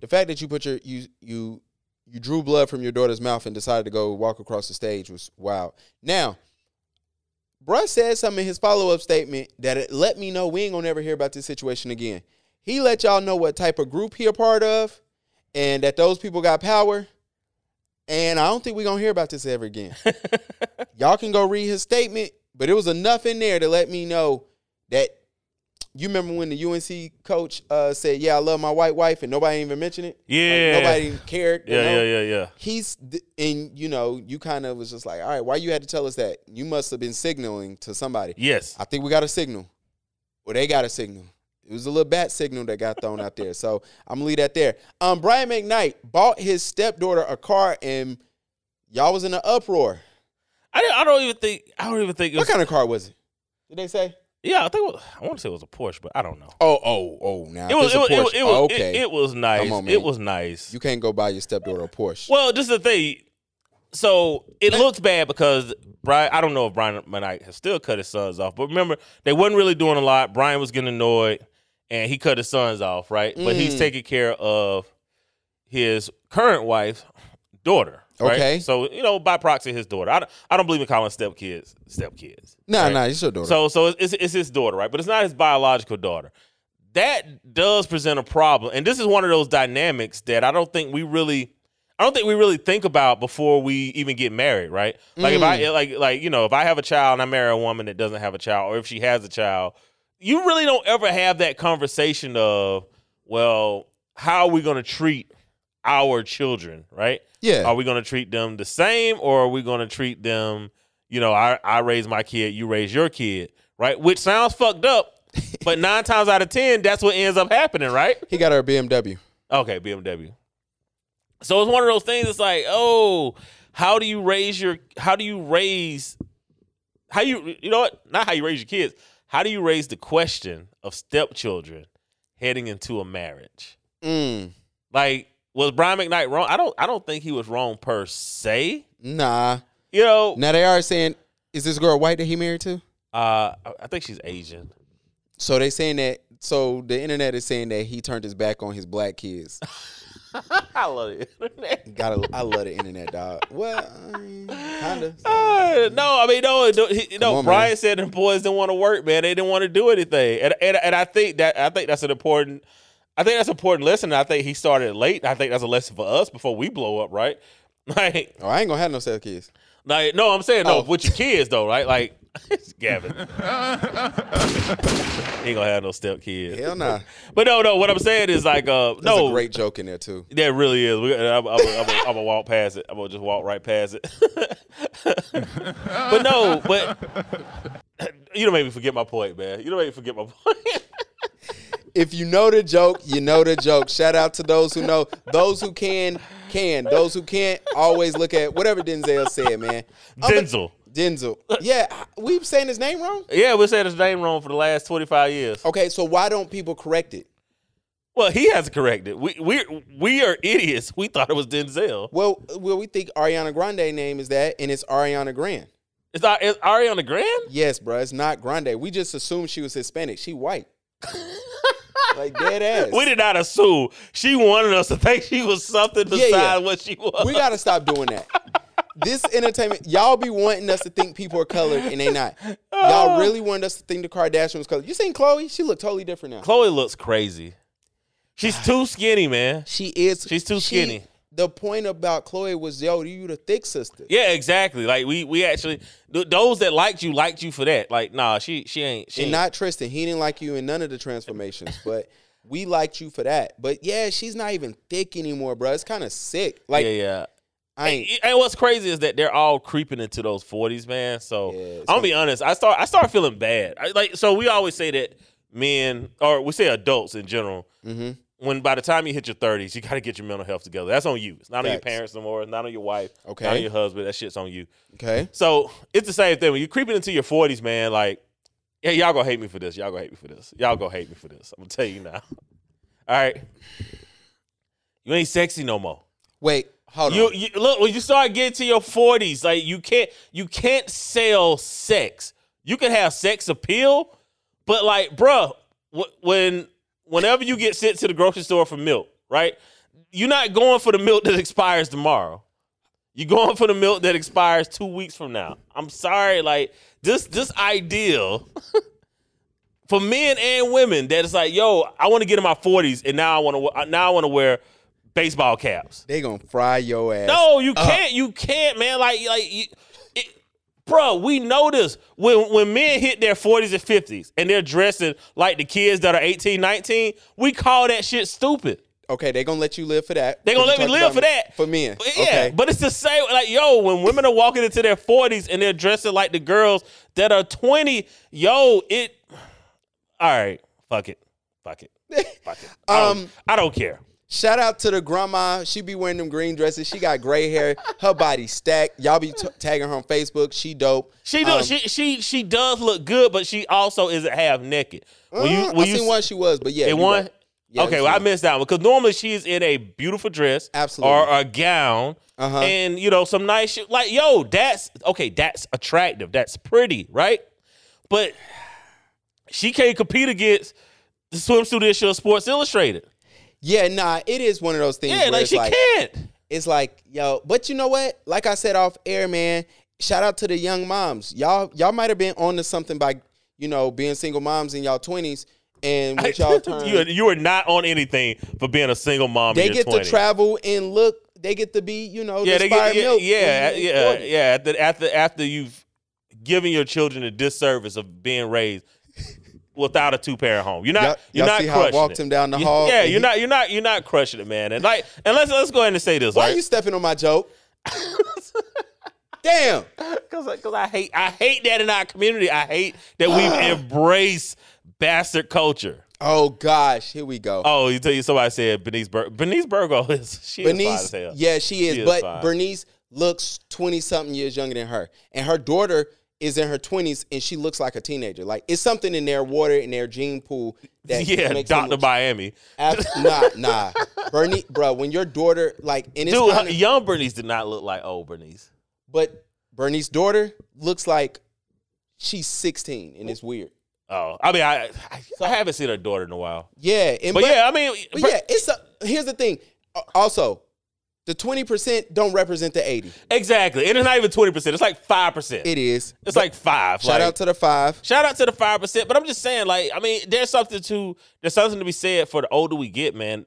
the fact that you put your you you you drew blood from your daughter's mouth and decided to go walk across the stage was wild. Now, bruh said something in his follow up statement that it let me know we ain't gonna ever hear about this situation again. He let y'all know what type of group he a part of, and that those people got power. And I don't think we're gonna hear about this ever again. Y'all can go read his statement, but it was enough in there to let me know that you remember when the UNC coach uh, said, "Yeah, I love my white wife," and nobody even mentioned it. Like, Yeah. nobody cared. yeah, know? yeah, yeah, yeah. He's th- and you know you kind of was just like, all right, why you had to tell us that? You must have been signaling to somebody. Yes. I think we got a signal, or they got a signal. It was a little bat signal that got thrown out there. So I'm gonna leave that there. Um, Brian McKnight bought his stepdaughter a car, and y'all was in an uproar. I, don't- I don't even think I don't even think it What was. kind of car was it? Did they say? Yeah, I think it was, I want to say it was a Porsche, but I don't know. Oh, oh, oh! Now It was it was, a it was, it was, oh, okay. it, was nice. On, it was nice. you can't go buy your stepdaughter a Porsche. Well, this is the thing. So it looks bad because Brian. I don't know if Brian Knight has still cut his sons off, but remember they wasn't really doing a lot. Brian was getting annoyed, and he cut his sons off, right? But he's Mm. taking care of his current wife's daughter. Right? Okay. So you know, by proxy, his daughter. I don't, I don't believe in calling stepkids stepkids. nah, right? nah, it's your daughter. So so it's, it's his daughter, right? But it's not his biological daughter. That does present a problem, and this is one of those dynamics that I don't think we really, I don't think we really think about before we even get married, right? Like if I mm. like like you know if I have a child and I marry a woman that doesn't have a child, or if she has a child, you really don't ever have that conversation of well, how are we going to treat our children, right? Yeah, Are we going to treat them the same or are we going to treat them, you know, I, I raise my kid, you raise your kid, right? Which sounds fucked up, but nine times out of 10, that's what ends up happening, right? he got her a BMW. Okay, BMW. So it's one of those things, it's like, oh, how do you raise your, how do you raise, how you, you know what? Not how you raise your kids. How do you raise the question of stepchildren heading into a marriage? Mm, Like, was Brian McKnight wrong? I don't, I don't think he was wrong per se. nah. You know, Now they are saying, is this girl white that he married to? Uh, I- think she's Asian. So they saying that. So the internet is saying that he turned his back on his black kids. I love it. Gotta, I love the internet, dog. Well, I mean, kinda. Uh, no, I mean no, no, he, no. on, Brian man. said the boys didn't want to work, man. They didn't want to do anything, and, and and I think that I think that's an important. I think that's an important lesson. I think he started late. I think that's a lesson for us before we blow up, right? Like, Oh, I ain't gonna have no step kids. like no, I'm saying no Oh. with your kids though, right? Like, Gavin, he ain't gonna have no step kids. Hell nah. But no, no. What I'm saying is like, uh, There's no, a great joke in there too. That really is. We, I'm, I'm, I'm, I'm gonna walk past it. I'm gonna just walk right past it. but no, but you don't make me forget my point, man. You don't make me forget my point. If you know the joke, you know the joke. Shout out to those who know. Those who can, can. Those who can't, always look at whatever Denzel said, man. Denzel. Denzel. Yeah, we've saying his name wrong. Yeah, we said his name wrong for the last 25 years. Okay, so why don't people correct it? Well, he has to correct it. We we we are idiots. We thought it was Denzel. Well, well, we think Ariana Grande name is that, and it's Ariana Grande. It's, it's Ariana Grande. Yes, bro, it's not Grande. We just assumed she was Hispanic. She white. like dead ass. We did not assume she wanted us to think she was something Yeah, besides yeah. what she was. we gotta stop doing that. This entertainment, y'all be wanting us to think people are colored and they not. Y'all oh. really want us to think the Kardashian was colored. You seen Khloé? She look totally different now. Khloé looks crazy. She's too skinny, man. She is. She's too she- skinny. The point about Khloé was, yo, you the thick sister. Yeah, exactly. Like we we actually th- those that liked you liked you for that. Like, nah, she she ain't. She and ain't. not Tristan. He didn't like you in none of the transformations, but we liked you for that. But yeah, she's not even thick anymore, bro. It's kind of sick. Like yeah, yeah. I ain't. And, and what's crazy is that they're all creeping into those forties, man. So Yeah, I'm gonna be honest. I start I start feeling bad. I, like so, we always say that men or we say adults in general. Mhm. When by the time you hit your 30s, you got to get your mental health together. That's on you. It's not on your parents no more. It's not on your wife. Okay. Not on your husband. That shit's on you. Okay. So it's the same thing. When you're creeping into your 40s, man, like, yeah, y'all gonna hate me for this. Y'all gonna hate me for this. Y'all gonna hate me for this. I'm gonna tell you now. All right. You ain't sexy no more. Wait. Hold You, on. you look when you start getting to your 40s, like you can't you can't sell sex. You can have sex appeal, but like, bruh, when whenever you get sent to the grocery store for milk, right? You're not going for the milk that expires tomorrow. You're going for the milk that expires two weeks from now. I'm sorry, like this this ideal for men and women that it's like, yo, I want to get in my 40s and now I want to now I want to wear baseball caps. they gonna fry your ass. No, you can't. You can't, man. Like, like, you, bro. We notice when when men hit their forties and fifties and they're dressing like the kids that are 18, 19, We call that shit stupid. Okay, they gonna let you live for that. They gonna let me live for that For men. But yeah, Okay. but it's the same. Like, yo, when women are walking into their forties and they're dressing like the girls that are twenty, yo, it. All right, fuck it, fuck it, fuck it. I don't, Um, I don't care. Shout out to the grandma. She be wearing them green dresses. She got gray hair. Her body stacked. Y'all be t- tagging her on Facebook. She dope. She do, Um, she she she does look good, but she also isn't half naked. When you when I you seen one she was, but yeah, you one. right. Yeah, okay, well, I missed that one because normally she's in a beautiful dress, Absolutely. or a gown, Uh-huh. and you know some nice shit. Like, yo, that's okay. That's attractive. That's pretty, right? But she can't compete against the swimsuit issue of Sports Illustrated. Yeah, nah, it is one of those things. Yeah, like it's she like, can't. It's like, yo, but you know what? Like I said off air, man. Shout out to the young moms. Y'all, y'all might have been on to something by, you know, being single moms in y'all twenties, and with y'all turn, you, are, you are not on anything for being a single mom. they in your get 20s. to travel and look. They get to be, you know, yeah, the they get, yeah, milk. yeah, yeah, yeah. After, after, after you've given your children a disservice of being raised without a two parent home, you're not, Y'all- you're y'all not see how I crushing walked it. him down the hall Yeah, you're he- not, you're not, you're not crushing it, man. And like, and let's let's go ahead and say this, Why right? are you stepping on my joke? Damn. Because because I hate I hate that in our community. I hate that we've embraced bastard culture. Oh gosh, here we go. Oh, you tell you somebody said Bernice Bur- Bernice Burgo is she is Bernice, as hell. yeah, she is. She but fine. Bernice looks twenty something years younger than her, and her daughter is in her twenties, and she looks like a teenager. Like it's something in their water in their gene pool that yeah, Doctor Miami. Abs- nah, nah, Bernice, bro. When your daughter like, and it's Dude, kinda, young Bernice did not look like old Bernice. but Bernice's daughter looks like she's sixteen, and it's weird. Oh, I mean, I I, I haven't seen her daughter in a while. Yeah, and But, yeah, I mean, but yeah, it's a, here's the thing. Also, the twenty percent don't represent the eighty. exactly. And it's not even twenty percent. It's like five percent. It is. It's like five. Shout like- out to the five. Shout out to the five percent, but I'm just saying, like, I mean, there's something to there's something to be said for the older we get, man,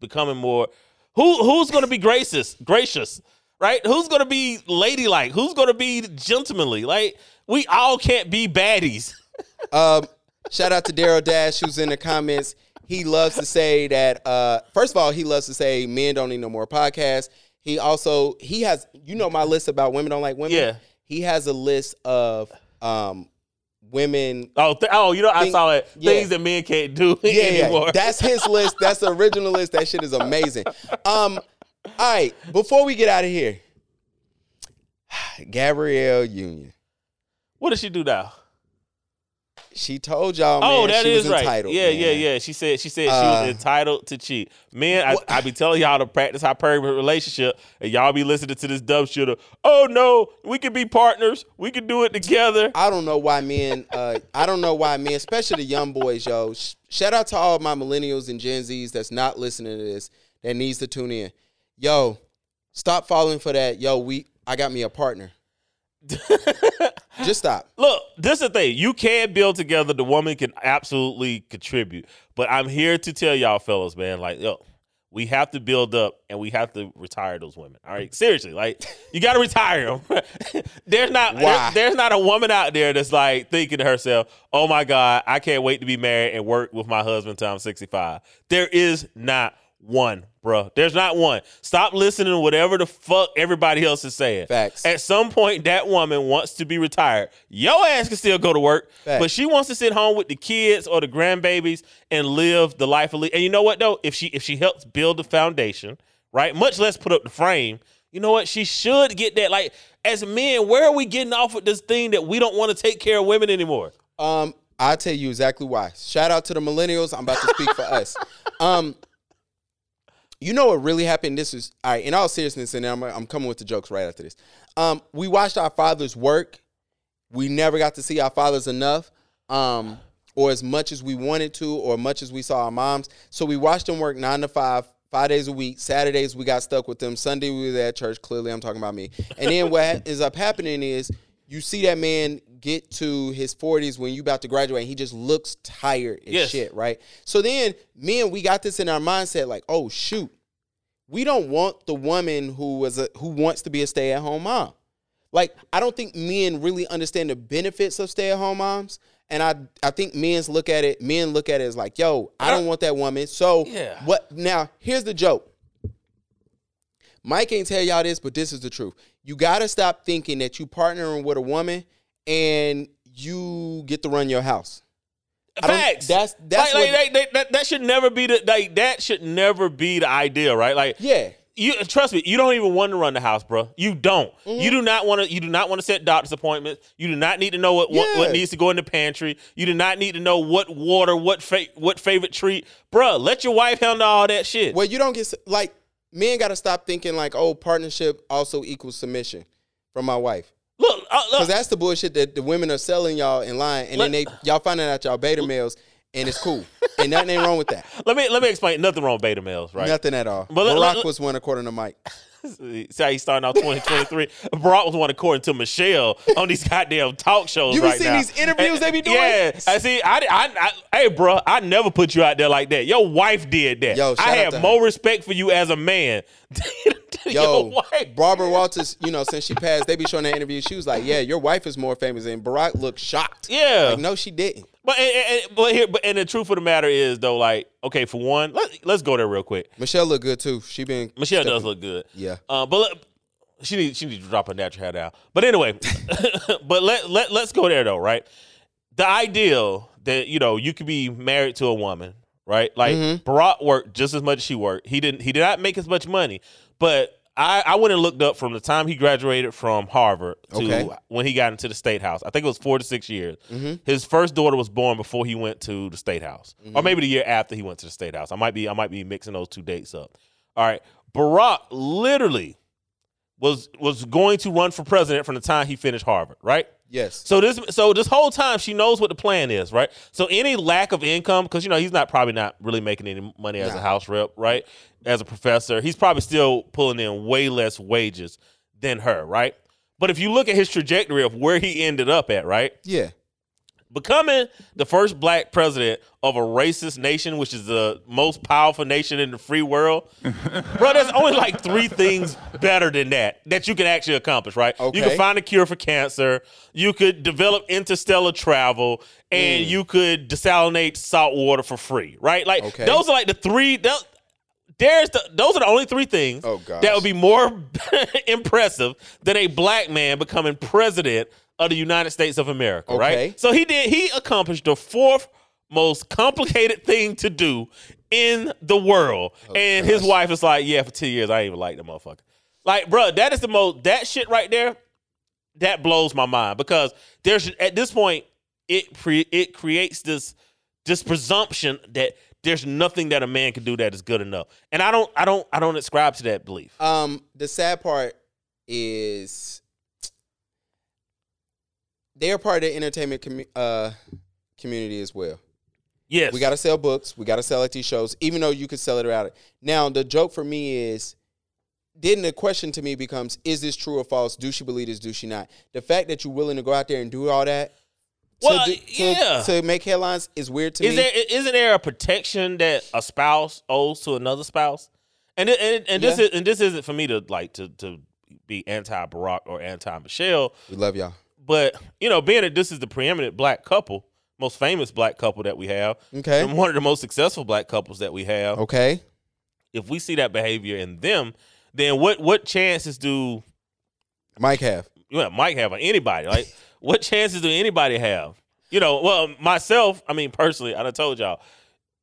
becoming more. Who who's gonna be gracious, gracious, right? Who's gonna be ladylike? Who's gonna be gentlemanly? Like, we all can't be baddies. Um, shout out to Daryl Dash who's in the comments. He loves to say that. Uh, first of all, he loves to say men don't need no more podcasts. He also he has you know my list about women don't like women. Yeah. He has a list of um women. Oh, th- oh, you know, I saw it. yeah. Things that men can't do Yeah, anymore. yeah, that's his list. That's the original list. That shit is amazing. Um, all right, before we get out of here, Gabrielle Union. What does she do now? She told y'all, oh, man, that she is was right. entitled. yeah, yeah, man. yeah. She said she said she Uh, was entitled to cheat. Man, I, I be telling y'all to practice hyperbole relationship, and y'all be listening to this dumb shit. Of, oh no, we could be partners. We could do it together. I don't know why men. Uh, I don't know why men, especially the young boys, yo. Sh- shout out to all my millennials and Gen Zs that's not listening to this that needs to tune in. Yo, stop falling for that. Yo, we. I got me a partner. Just stop. Look, this is the thing. You can build together. The woman can absolutely contribute. But I'm here to tell y'all, fellas, man, like, yo, we have to build up and we have to retire those women. All right, seriously, like, you got to retire them. there's not Why? there- there's not a woman out there that's like thinking to herself, "Oh my God, I can't wait to be married and work with my husband until I'm 65." There is not one, bro. There's not one. Stop listening to whatever the fuck everybody else is saying. Facts. At some point, that woman wants to be retired. Your ass can still go to work, Facts. but she wants to sit home with the kids or the grandbabies and live the life of. Le- and you know what though? If she if she helps build the foundation, right, much less put up the frame. You know what? She should get that. Like as men, where are we getting off with this thing that we don't want to take care of women anymore? Um, I'll tell you exactly why. Shout out to the millennials. I'm about to speak for us. Um, you know what really happened? This is all right. In all seriousness, and I'm, I'm coming with the jokes right after this. Um, we watched our fathers work. We never got to see our fathers enough, um, or as much as we wanted to, or much as we saw our moms. So we watched them work nine to five, five days a week. Saturdays we got stuck with them. Sunday we were at church. Clearly, I'm talking about me. And then what ends up happening is you see that man get to his 40s when you about to graduate and he just looks tired and Yes. shit right so then men we got this in our mindset like oh shoot we don't want the woman who was a who wants to be a stay-at-home mom like i don't think men really understand the benefits of stay-at-home moms and i i think men's look at it men look at it as like yo i don't want that woman so Yeah. what now here's the joke Mike ain't tell y'all this, but this is the truth. You gotta stop thinking that you partnering with a woman and you get to run your house. Facts. that's- that's like, like, what- like, that, that, should never be the like that should never be the idea, right? Like Yeah. you trust me, you don't even want to run the house, bro. You don't. Mm-hmm. You do not want to. You do not want to set doctor's appointments. You do not need to know what, what what needs to go in the pantry. You do not need to know what water, what fa- what favorite treat, bro. Let your wife handle all that shit. Well, you don't get like men gotta stop thinking like, oh, partnership also equals submission from my wife. Look, uh, Because look that's the bullshit that the women are selling y'all in line, and then they y'all finding out y'all beta males, and it's cool, and nothing ain't wrong with that. let me let me explain. Nothing wrong with beta males, right? Nothing at all. But let- Barack let- was one according to Mike. See how he's starting out 2023. Barack was one according to Michelle on these goddamn talk shows You be right seeing now. these interviews they be doing? Yeah, I see. I, I, I, hey, bro, I never put you out there like that. Your wife did that. Yo, I have more her. respect for you as a man. Yo. Barbara Walters, you know, since she passed, they be showing that interview. She was like, "Yeah, your wife is more famous," and Barack looked shocked. Yeah. like no, she didn't. But and, and, but here, but and the truth of the matter is though, like, okay, for one, let, let's go there real quick. Michelle look good too. She been Michelle does look good. Yeah. Uh, but let, she needs she needs to drop her natural hair down. But anyway, but let let let's go there though, right? The ideal that you know you could be married to a woman, right? Like Mm-hmm. Barack worked just as much as she worked. He didn't he did not make as much money, but. I, I went and looked up from the time he graduated from Harvard to Okay. when he got into the state house. I think it was four to six years. Mm-hmm. His first daughter was born before he went to the state house, or maybe the year after he went to the state house. I might be I might be mixing those two dates up. All right, Barack literally was was going to run for president from the time he finished Harvard, right? Yes. So this so this whole time she knows what the plan is, right? So any lack of income, because you know he's not probably not really making any money as a house rep, right? As a professor, he's probably still pulling in way less wages than her, right? But if you look at his trajectory of where he ended up at, right? Yeah. Becoming the first black president of a racist nation, which is the most powerful nation in the free world, bro, there's only like three things better than that that you can actually accomplish, right? Okay. You can find a cure for cancer, you could develop interstellar travel, and Mm. you could desalinate salt water for free, right? Like Okay. those are like the three. tho- There's the, those are the only three things Oh, that would be more impressive than a black man becoming president of the United States of America, Okay. right? So he did. He accomplished the fourth most complicated thing to do in the world, and his wife is like, "Yeah, for two years, I ain't even like the motherfucker." Like, bro, that is the most. That shit right there. that blows my mind because there's at this point it pre, it creates this this presumption that there's nothing that a man can do that is good enough. And I don't I don't I don't ascribe to that belief. Um, the sad part is they're part of the entertainment commu- uh, community as well. Yes. We got to sell books. We got to sell at these shows, even though you could sell it out. Now, the joke for me is, then the question to me becomes, is this true or false? Do she believe this? Do she not? The fact that you're willing to go out there and do all that to, Well, do- to, yeah. to make headlines is weird to me. Is me. there isn't there a protection that a spouse owes to another spouse? And and, and this Yeah. is and this isn't for me to like to to be anti Barack or anti Michelle, we love y'all. But you know, being that this is the preeminent black couple, most famous black couple that we have, Okay. and one of the most successful black couples that we have, Okay. if we see that behavior in them, then what what chances do Mike have. you know, Mike have or anybody? Like, what chances do anybody have? You know, well, myself, I mean, personally, I done told y'all.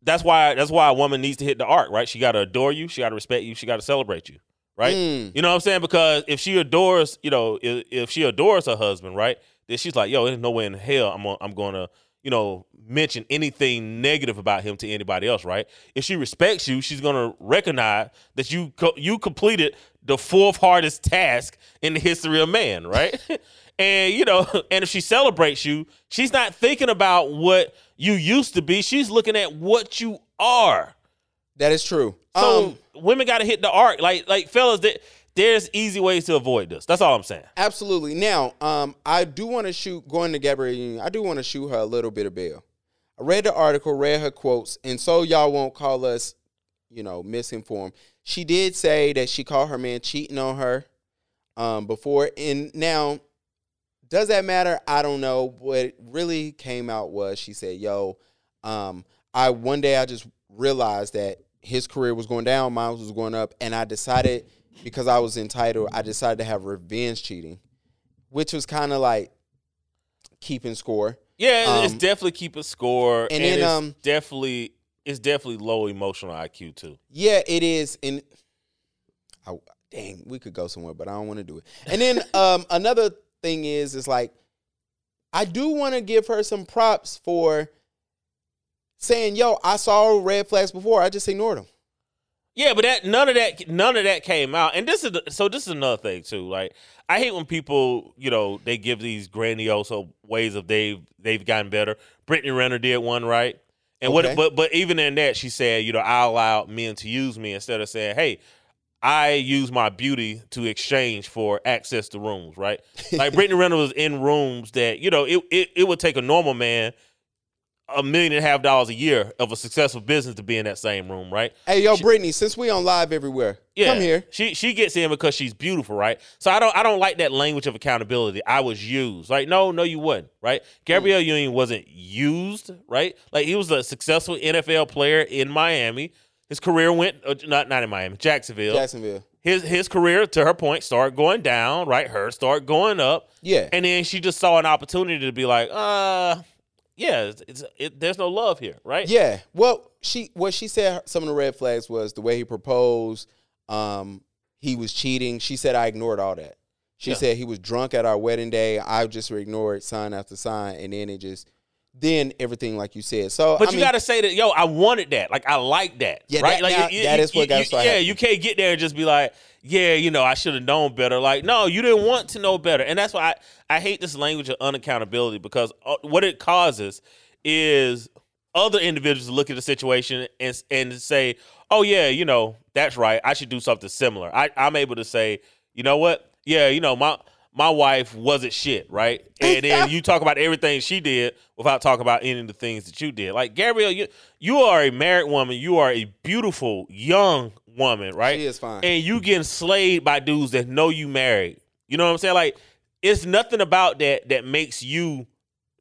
That's why that's why a woman needs to hit the arc, right? She gotta adore you, she gotta respect you, she gotta celebrate you. Right? Mm. You know what I'm saying? Because if she adores, you know, if, if she adores her husband, right, then she's like, yo, there's no way in hell I'm gonna, I'm gonna, you know, mention anything negative about him to anybody else, right? If she respects you, she's gonna recognize that you co- you completed the fourth hardest task in the history of man, right? and you know, and if she celebrates you, she's not thinking about what you used to be. She's looking at what you are. That is true. So um, women got to hit the arc, like like fellas. That there's easy ways to avoid this. That's all I'm saying. Absolutely. Now, um, I do want to shoot going to Gabrielle Union. I do want to shoot her a little bit of bail. I read the article, read her quotes, and so y'all won't call us, you know, misinformed. She did say that she called her man cheating on her um, before, and now does that matter? I don't know. What really came out was she said, "Yo, um, I one day I just realized that his career was going down, mine was going up, and I decided because I was entitled, I decided to have revenge cheating, which was kind of like keeping score. Yeah, it's Um, definitely keeping score, and, and then, it's um, definitely it's definitely low emotional IQ too. Yeah, it is. And I, dang, we could go somewhere, but I don't want to do it. And then um, another thing is, is like I do want to give her some props for saying, "Yo, I saw red flags before. I just ignored them." Yeah, but that none of that none of that came out. And this is the, so this is another thing too. Like I hate when people, you know, they give these grandiose ways of they've they've gotten better. Brittany Renner did one right. And Okay. what but but even in that she said, you know, I allow men to use me instead of saying, "Hey, I use my beauty to exchange for access to rooms, right? Like Brittany Renner was in rooms that, you know, it, it, it would take a normal man a million and a half dollars a year of a successful business to be in that same room, right? Hey, yo, Brittany, since we on live everywhere, Yeah, come here. She she gets in because she's beautiful, right? So I don't I don't like that language of accountability. I was used, like no, no, you wouldn't, right? Gabrielle Hmm. Union wasn't used, right? Like he was a successful NFL player in Miami. His career went uh, not not in Miami, Jacksonville. Jacksonville. His his career, to her point, started going down, right? Her start going up, Yeah. and then she just saw an opportunity to be like, uh, yeah, it's, it's it, there's no love here, right? Yeah. Well, she what she said some of the red flags was the way he proposed, um, he was cheating. She said I ignored all that. She Yeah. said he was drunk at our wedding day. I just ignored sign after sign, and then it just then everything like you said. So But I you mean, got to say that, yo, I wanted that. Like, I like that. Yeah, right? that- like, now, you- that you- is what gotta Yeah, happening. you can't get there and just be like, yeah, you know, I should have known better. Like, no, you didn't want to know better, and that's why I, I hate this language of unaccountability because uh, what it causes is other individuals look at the situation and and say, oh yeah, you know, that's right. I should do something similar. I, I'm able to say, you know what? Yeah, you know, my my wife wasn't shit, right? And then you talk about everything she did without talking about any of the things that you did. Like Gabrielle, you you are a married woman. You are a beautiful young woman, right? She is fine. And you getting slayed by dudes that know you married. You know what I'm saying? Like it's nothing about that that makes you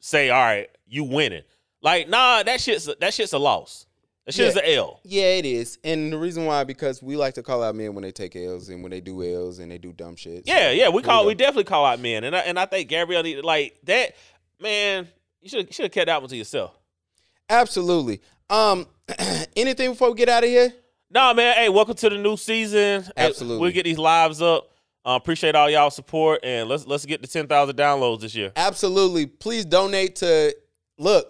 say, "All right, you winning." Like, nah, that shit's that shit's a loss. That shit is an L. yeah, it is, and the reason why because we like to call out men when they take L's and when they do L's and they do dumb shit. So, Yeah, yeah, we call go. we definitely call out men, and I, and I think Gabrielle needed like that. Man, you should should have kept that one to yourself. absolutely. Um, anything before we get out of here? No, man. Hey, welcome to the new season. Absolutely. We'll get these lives up. Uh, appreciate all y'all support, and let's let's get to ten thousand downloads this year. Absolutely. Please donate to look.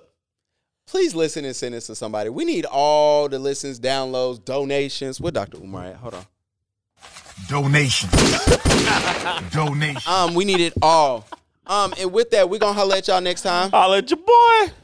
Please listen and send this to somebody. We need all the listens, downloads, donations. What Dr. Umar at? Hold on. Donations. Donations. Um, we need it all. Um, and with that, we're gonna holler at y'all next time. Holla at your boy.